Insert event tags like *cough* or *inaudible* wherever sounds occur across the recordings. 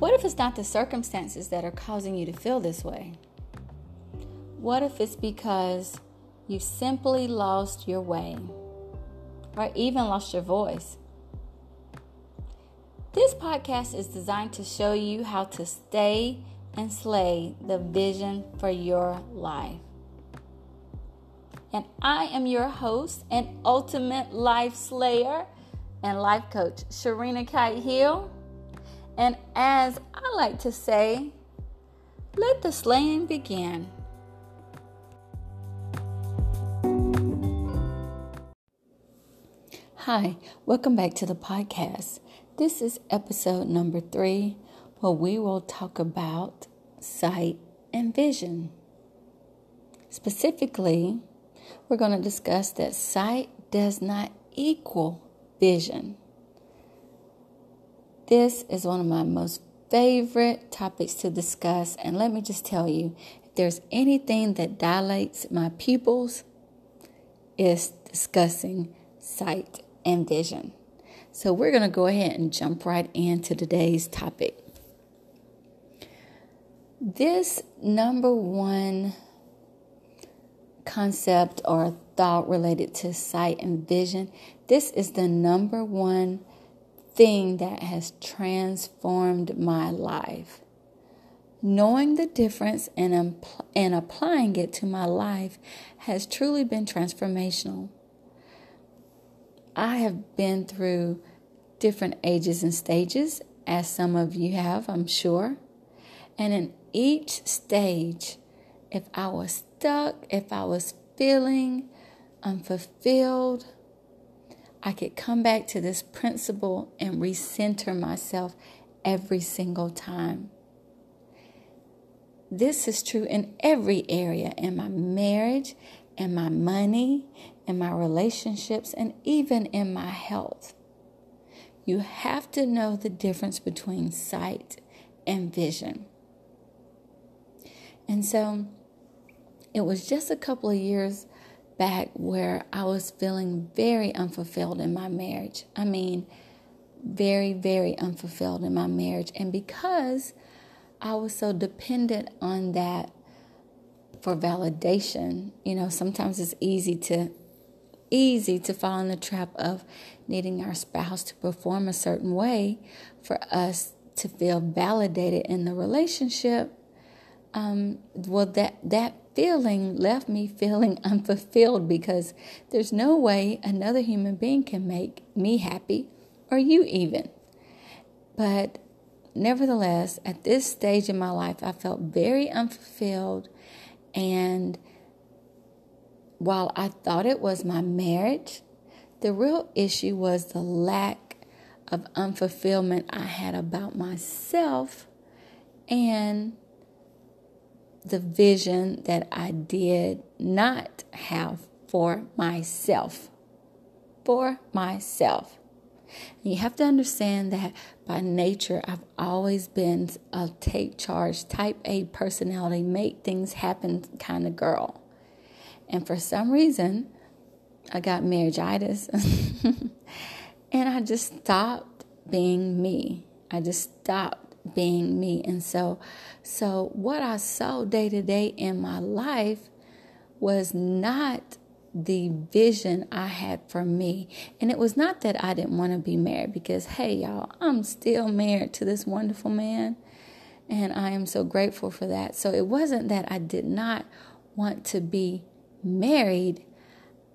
What if it's not the circumstances that are causing you to feel this way? What if it's because you simply lost your way or even lost your voice? This podcast is designed to show you how to stay and slay the vision for your life. And I am your host and ultimate life slayer and life coach, Sherina Kite Hill. And as I like to say, let the slaying begin. Hi, welcome back to the podcast. This is episode number three, where we will talk about sight and vision. Specifically, we're going to discuss that sight does not equal vision. This is one of my most favorite topics to discuss, and let me just tell you if there's anything that dilates my pupils, it's discussing sight and vision. So we're going to go ahead and jump right into today's topic. This number one concept or thought related to sight and vision, this is the number one thing that has transformed my life. Knowing the difference and, impl- and applying it to my life has truly been transformational. I have been through different ages and stages, as some of you have, I'm sure. And in each stage, if I was stuck, if I was feeling unfulfilled, I could come back to this principle and recenter myself every single time. This is true in every area in my marriage, in my money, in my relationships, and even in my health. You have to know the difference between sight and vision. And so it was just a couple of years back where I was feeling very unfulfilled in my marriage. I mean, very, very unfulfilled in my marriage. And because I was so dependent on that for validation, you know, sometimes it's easy to easy to fall in the trap of needing our spouse to perform a certain way for us to feel validated in the relationship. Um, well, that that feeling left me feeling *laughs* unfulfilled because there's no way another human being can make me happy or you even. But nevertheless, at this stage in my life, I felt very unfulfilled. And while I thought it was my marriage, the real issue was the lack of unfulfillment I had about myself and the vision that I did not have for myself. For myself. And you have to understand that by nature, I've always been a take charge, type A personality, make things happen kind of girl. And for some reason, I got marriageitis. *laughs* and I just stopped being me. I just stopped being me. And so, so what I saw day to day in my life was not the vision I had for me. And it was not that I didn't want to be married because, hey, y'all, I'm still married to this wonderful man. And I am so grateful for that. So it wasn't that I did not want to be married.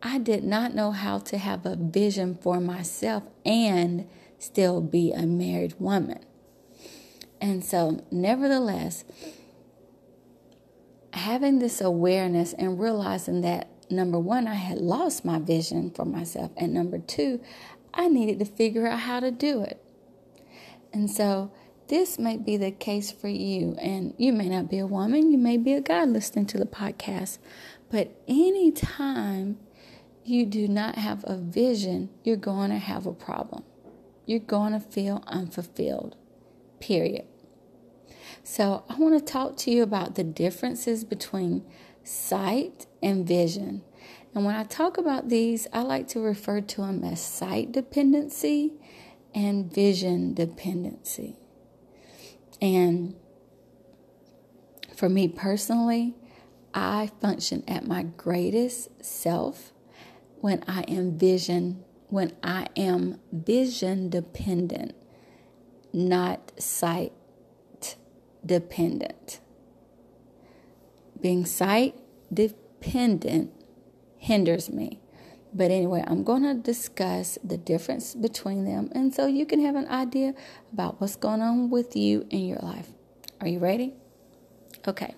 I did not know how to have a vision for myself and still be a married woman. And so, nevertheless, having this awareness and realizing that number one, I had lost my vision for myself, and number two, I needed to figure out how to do it. And so, this may be the case for you, and you may not be a woman, you may be a guy listening to the podcast, but anytime you do not have a vision, you're going to have a problem. You're going to feel unfulfilled period. So, I want to talk to you about the differences between sight and vision. And when I talk about these, I like to refer to them as sight dependency and vision dependency. And for me personally, I function at my greatest self when I am vision when I am vision dependent, not sight dependent. Being sight dependent hinders me. But anyway, I'm going to discuss the difference between them and so you can have an idea about what's going on with you in your life. Are you ready? Okay.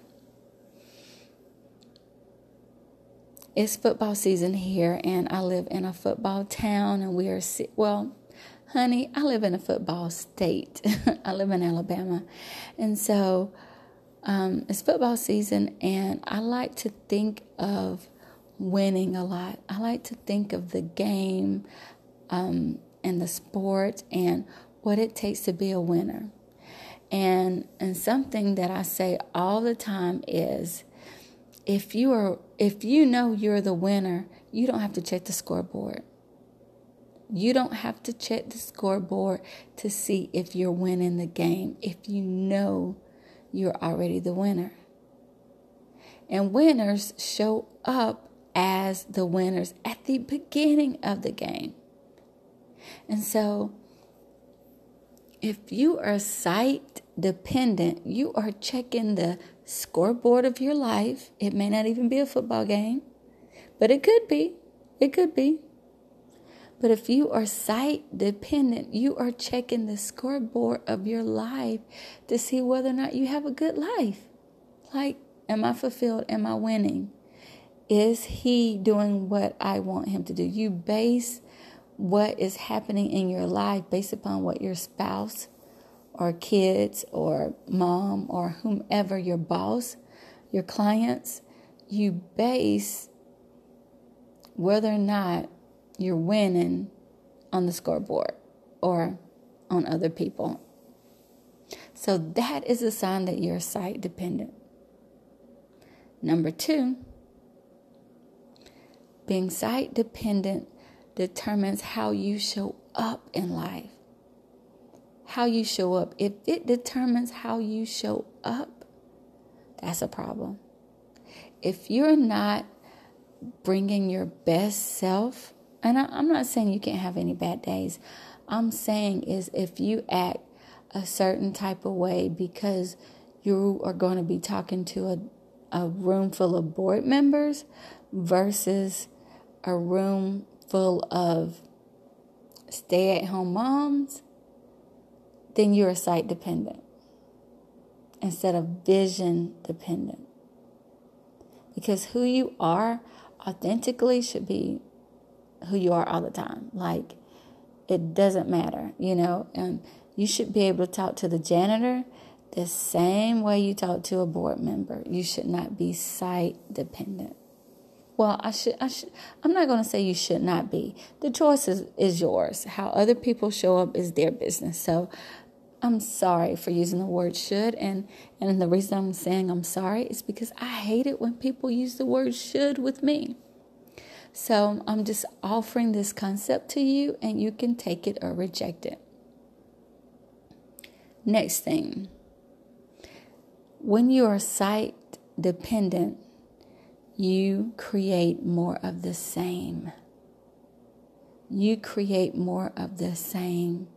It's football season here, and I live in a football town, and we are, well, honey, I live in a football state. *laughs* I live in Alabama. And so um, it's football season, and I like to think of winning a lot. I like to think of the game um, and the sport and what it takes to be a winner. And and something that I say all the time is if you are if you know you're the winner, you don't have to check the scoreboard. You don't have to check the scoreboard to see if you're winning the game if you know you're already the winner. And winners show up as the winners at the beginning of the game. And so if you are sight dependent, you are checking the scoreboard of your life. It may not even be a football game, but it could be. It could be. But if you are sight dependent, you are checking the scoreboard of your life to see whether or not you have a good life. Like, am I fulfilled? Am I winning? Is he doing what I want him to do? You base what is happening in your life based upon what your spouse or kids or mom or whomever your boss, your clients, you base whether or not you're winning on the scoreboard or on other people. So that is a sign that you're sight dependent. Number two, being sight dependent determines how you show up in life. How you show up. If it determines how you show up, that's a problem. If you're not bringing your best self, and I, am not saying you can't have any bad days, I'm saying is if you act a certain type of way because you are going to be talking to a, a room full of board members versus a room full of stay at home moms, then you're sight dependent instead of vision dependent. Because who you are authentically should be who you are all the time. Like, it doesn't matter, you know, and you should be able to talk to the janitor the same way you talk to a board member. You should not be sight dependent. Well, I should, I should, I'm not going to say you should not be. The choice is, is yours. How other people show up is their business. So I'm sorry for using the word should. And, and the reason I'm saying I'm sorry is because I hate it when people use the word should with me. So I'm just offering this concept to you, and you can take it or reject it. Next thing, when you are sight dependent, you create more of the same. You create more of the same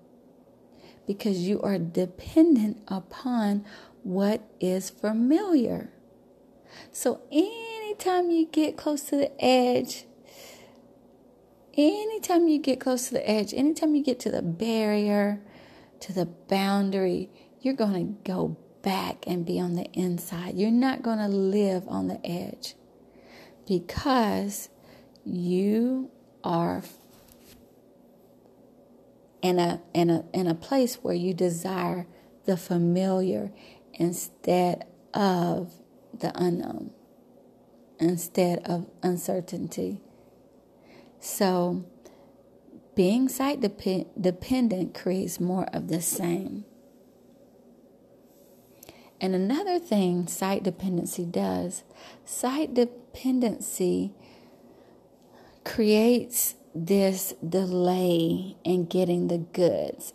because you are dependent upon what is familiar. So, anytime you get close to the edge, anytime you get close to the edge, anytime you get to the barrier, to the boundary, you're going to go back and be on the inside. You're not going to live on the edge because you are in a in a in a place where you desire the familiar instead of the unknown instead of uncertainty so being sight dependent creates more of the same and another thing sight dependency does, sight dependency creates this delay in getting the goods.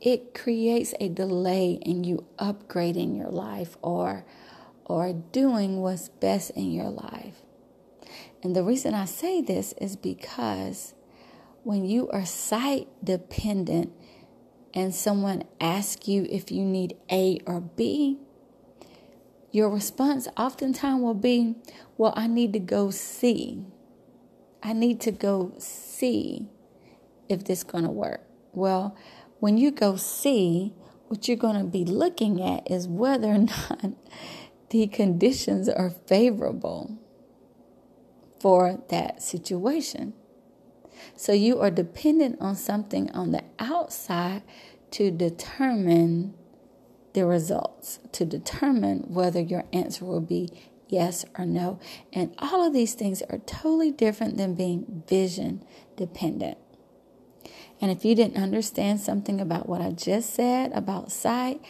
it creates a delay in you upgrading your life or or doing what's best in your life. And the reason I say this is because when you are sight dependent and someone asks you if you need A or B, your response oftentimes will be, Well, I need to go see. I need to go see if this is going to work. Well, when you go see, what you're going to be looking at is whether or *laughs* not the conditions are favorable for that situation. So you are dependent on something on the outside to determine the results, to determine whether your answer will be yes or no. And all of these things are totally different than being vision dependent. And if you didn't understand something about what I just said about sight,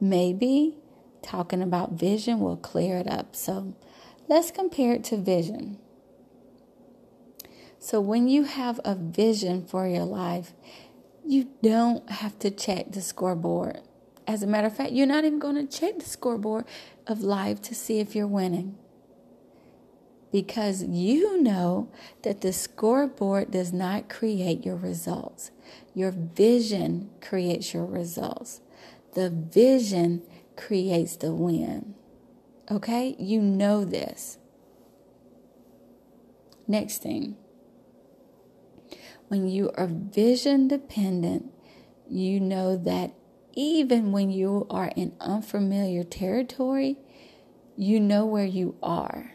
maybe talking about vision will clear it up. So let's compare it to vision. So when you have a vision for your life, you don't have to check the scoreboard. As a matter of fact, you're not even going to check the scoreboard of life to see if you're winning. Because you know that the scoreboard does not create your results. Your vision creates your results. The vision creates the win. Okay? You know this. Next thing. When you are vision dependent, you know that even when you are in unfamiliar territory, you know where you are.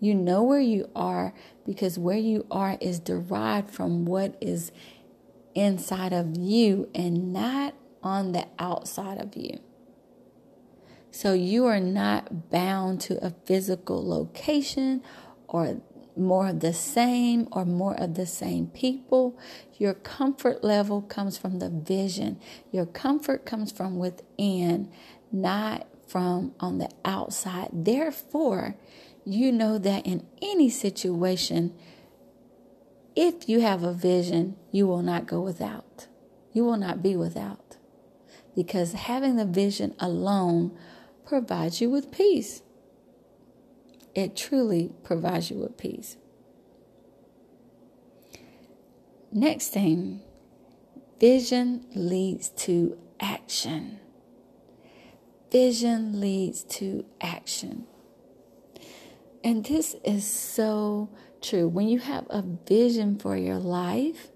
You know where you are because where you are is derived from what is inside of you and not on the outside of you. So you are not bound to a physical location or more of the same or more of the same people. Your comfort level comes from the vision. Your comfort comes from within, not from on the outside. Therefore, you know that in any situation, if you have a vision, you will not go without. You will not be without. Because having the vision alone provides you with peace. It truly provides you with peace. Next thing, vision leads to action. Vision leads to action. And this is so true. When you have a vision for your life,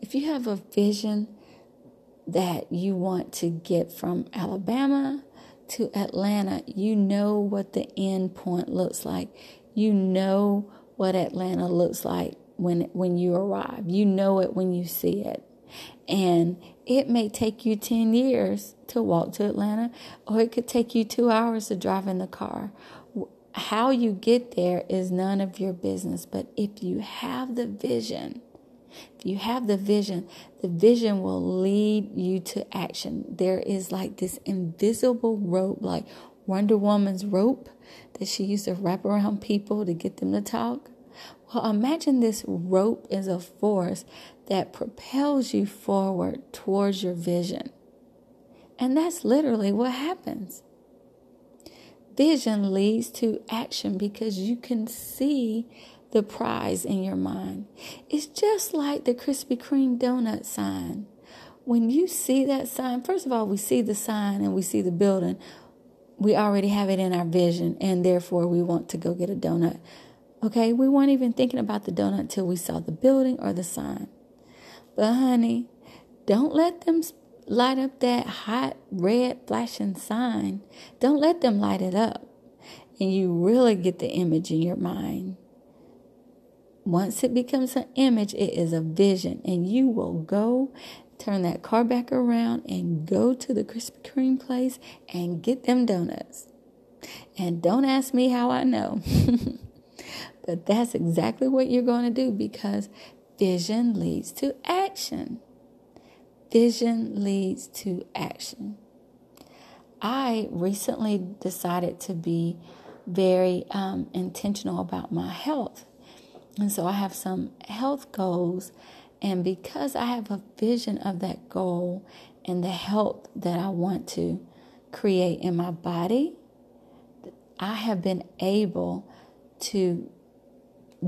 if you have a vision that you want to get from Alabama to Atlanta, you know what the end point looks like. You know what Atlanta looks like when when you arrive. You know it when you see it. And it may take you 10 years to walk to Atlanta, or it could take you two hours to drive in the car. How you get there is none of your business. But if you have the vision, if you have the vision, the vision will lead you to action. There is like this invisible rope, like Wonder Woman's rope that she used to wrap around people to get them to talk. Well, imagine this rope is a force that propels you forward towards your vision. And that's literally what happens. Vision leads to action because you can see the prize in your mind. It's just like the Krispy Kreme donut sign. When you see that sign, first of all, we see the sign and we see the building. We already have it in our vision, and therefore we want to go get a donut. Okay, we weren't even thinking about the donut until we saw the building or the sign. But, honey, don't let them light up that hot red flashing sign. Don't let them light it up. And you really get the image in your mind. Once it becomes an image, it is a vision, and you will go turn that car back around and go to the Krispy Kreme place and get them donuts. And don't ask me how I know. *laughs* but that's exactly what you're going to do because vision leads to action. Vision leads to action. I recently decided to be very um, intentional about my health. And so I have some health goals And because I have a vision of that goal and the health that I want to create in my body, I have been able to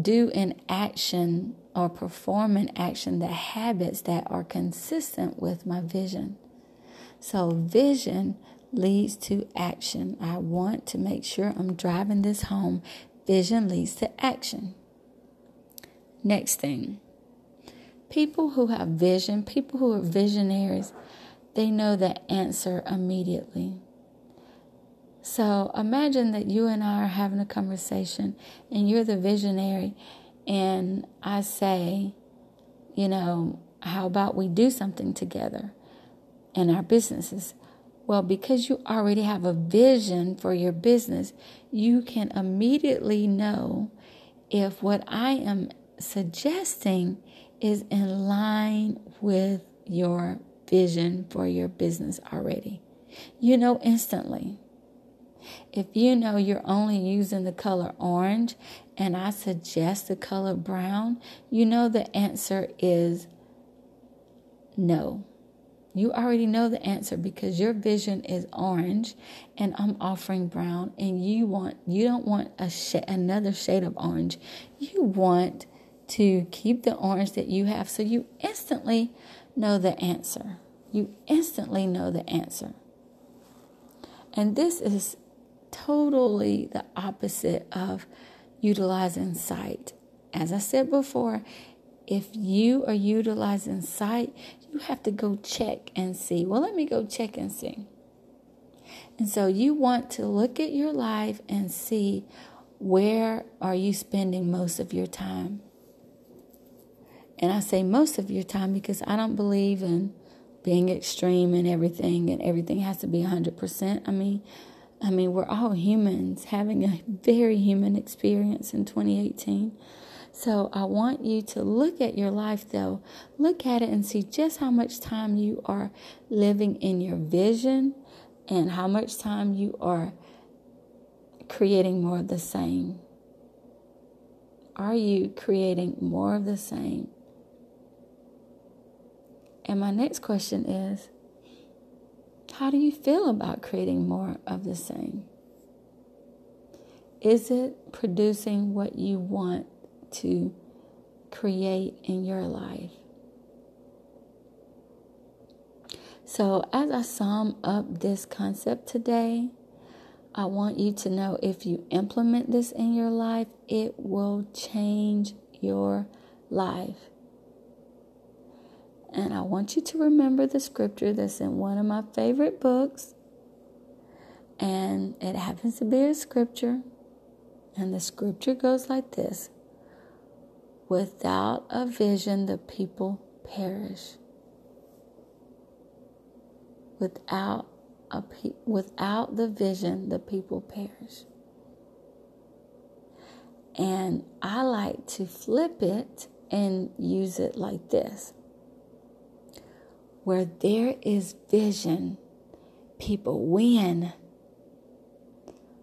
do an action or perform an action the habits that are consistent with my vision. So, vision leads to action. I want to make sure I'm driving this home. Vision leads to action. Next thing people who have vision, people who are visionaries, they know the answer immediately. So imagine that you and I are having a conversation and you're the visionary, and I say, you know, how about we do something together in our businesses? Well, because you already have a vision for your business, you can immediately know if what I am suggesting is in line with your vision for your business already. You know instantly. If you know you're only using the color orange and I suggest the color brown, you know the answer is no. You already know the answer because your vision is orange and I'm offering brown and you want you don't want a sh- another shade of orange. You want to keep the orange that you have so you instantly know the answer. You instantly know the answer. And this is totally the opposite of utilizing sight. As I said before, if you are utilizing sight, you have to go check and see. Well, let me go check and see. And so you want to look at your life and see where are you spending most of your time. And I say most of your time because I don't believe in being extreme and everything and everything has to be 100%. I mean, I mean, we're all humans having a very human experience in 2018. So I want you to look at your life though. Look at it and see just how much time you are living in your vision and how much time you are creating more of the same. Are you creating more of the same? And my next question is how do you feel about creating more of the same? Is it producing what you want to create in your life? So, as I sum up this concept today, I want you to know if you implement this in your life, it will change your life. And I want you to remember the scripture that's in one of my favorite books. And it happens to be a scripture. And the scripture goes like this Without a vision, the people perish. Without a pe- without the vision, the people perish. And I like to flip it and use it like this where there is vision, people win.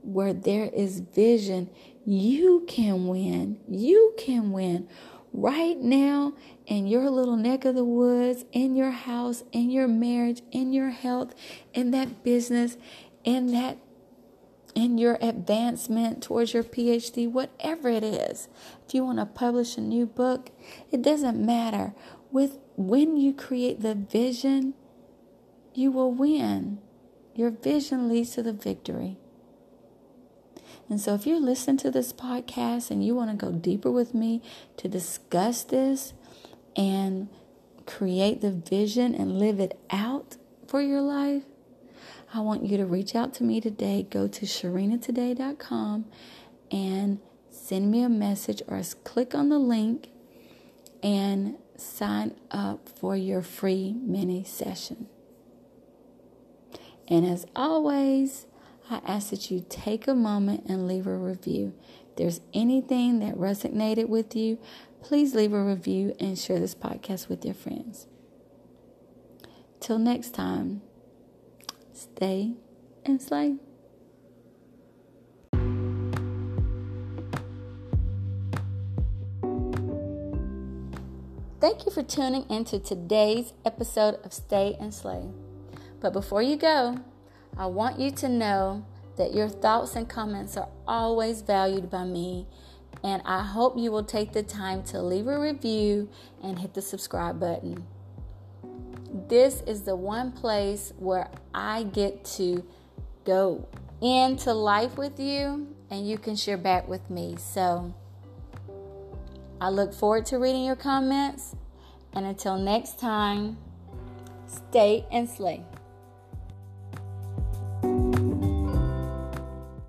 Where there is vision, you can win. You can win right now in your little neck of the woods, in your house, in your marriage, in your health, in that business, in that in your advancement towards your PhD, whatever it is. If you want to publish a new book, it doesn't matter. With when you create the vision, you will win. Your vision leads to the victory. And so, if you're listening to this podcast and you want to go deeper with me to discuss this and create the vision and live it out for your life, I want you to reach out to me today. Go to sherinatoday.com and send me a message or click on the link and sign up for your free mini session. And as always, I ask that you take a moment and leave a review. If there's anything that resonated with you, please leave a review and share this podcast with your friends. Till next time, stay and slay. Thank you for tuning into today's episode of Stay and Slay. But before you go, I want you to know that your thoughts and comments are always valued by me, and I hope you will take the time to leave a review and hit the subscribe button. This is the one place where I get to go into life with you and you can share back with me. So I look forward to reading your comments. And until next time, stay and slay.